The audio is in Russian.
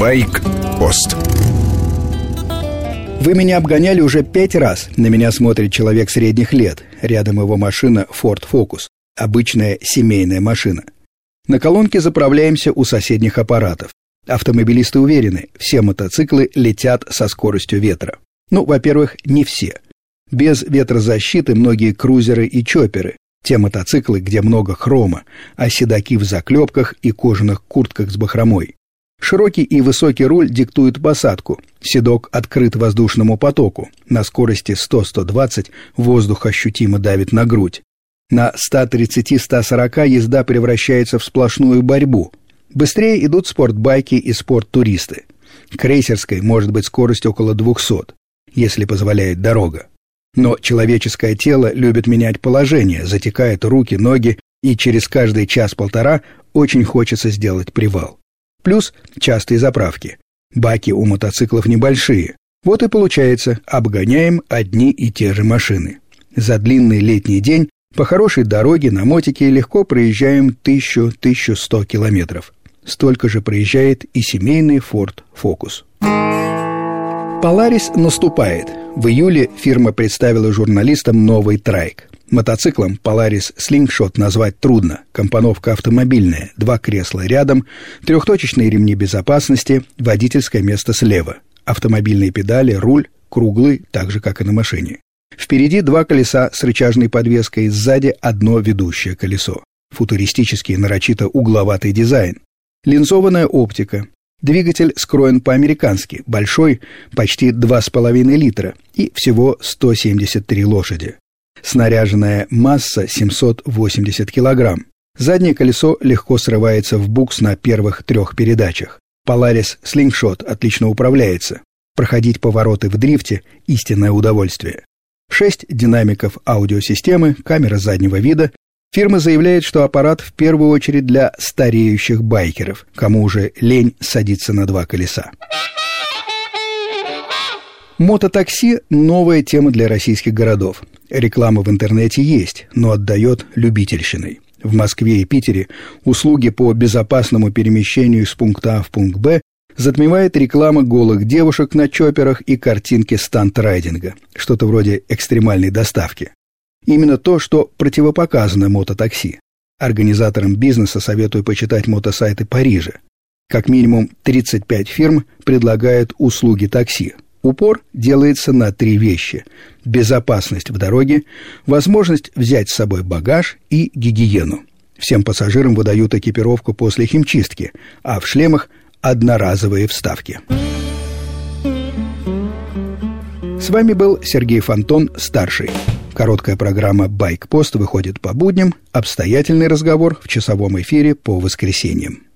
Байк-пост Вы меня обгоняли уже пять раз. На меня смотрит человек средних лет. Рядом его машина Ford Focus. Обычная семейная машина. На колонке заправляемся у соседних аппаратов. Автомобилисты уверены, все мотоциклы летят со скоростью ветра. Ну, во-первых, не все. Без ветрозащиты многие крузеры и чоперы, те мотоциклы, где много хрома, а седаки в заклепках и кожаных куртках с бахромой. Широкий и высокий руль диктует посадку. Седок открыт воздушному потоку. На скорости 100-120 воздух ощутимо давит на грудь. На 130-140 езда превращается в сплошную борьбу. Быстрее идут спортбайки и спорттуристы. Крейсерской может быть скорость около 200, если позволяет дорога. Но человеческое тело любит менять положение, затекает руки, ноги, и через каждый час-полтора очень хочется сделать привал. Плюс частые заправки. Баки у мотоциклов небольшие. Вот и получается, обгоняем одни и те же машины. За длинный летний день по хорошей дороге на мотике легко проезжаем 1000-1100 километров. Столько же проезжает и семейный Ford Focus. Polaris наступает. В июле фирма представила журналистам новый трайк. Мотоциклом Polaris Slingshot назвать трудно. Компоновка автомобильная, два кресла рядом, трехточечные ремни безопасности, водительское место слева. Автомобильные педали, руль, круглый, так же, как и на машине. Впереди два колеса с рычажной подвеской, сзади одно ведущее колесо. Футуристический, нарочито угловатый дизайн. Линзованная оптика, Двигатель скроен по-американски, большой, почти 2,5 литра и всего 173 лошади. Снаряженная масса 780 килограмм. Заднее колесо легко срывается в букс на первых трех передачах. Polaris Slingshot отлично управляется. Проходить повороты в дрифте – истинное удовольствие. Шесть динамиков аудиосистемы, камера заднего вида, Фирма заявляет, что аппарат в первую очередь для стареющих байкеров, кому уже лень садиться на два колеса. Мототакси – новая тема для российских городов. Реклама в интернете есть, но отдает любительщиной. В Москве и Питере услуги по безопасному перемещению с пункта А в пункт Б затмевает реклама голых девушек на чоперах и картинки стант-райдинга, что-то вроде экстремальной доставки. Именно то, что противопоказано мототакси. Организаторам бизнеса советую почитать мотосайты Парижа. Как минимум 35 фирм предлагают услуги такси. Упор делается на три вещи – безопасность в дороге, возможность взять с собой багаж и гигиену. Всем пассажирам выдают экипировку после химчистки, а в шлемах – одноразовые вставки. С вами был Сергей Фонтон, старший. Короткая программа «Байк-пост» выходит по будням, обстоятельный разговор в часовом эфире по воскресеньям.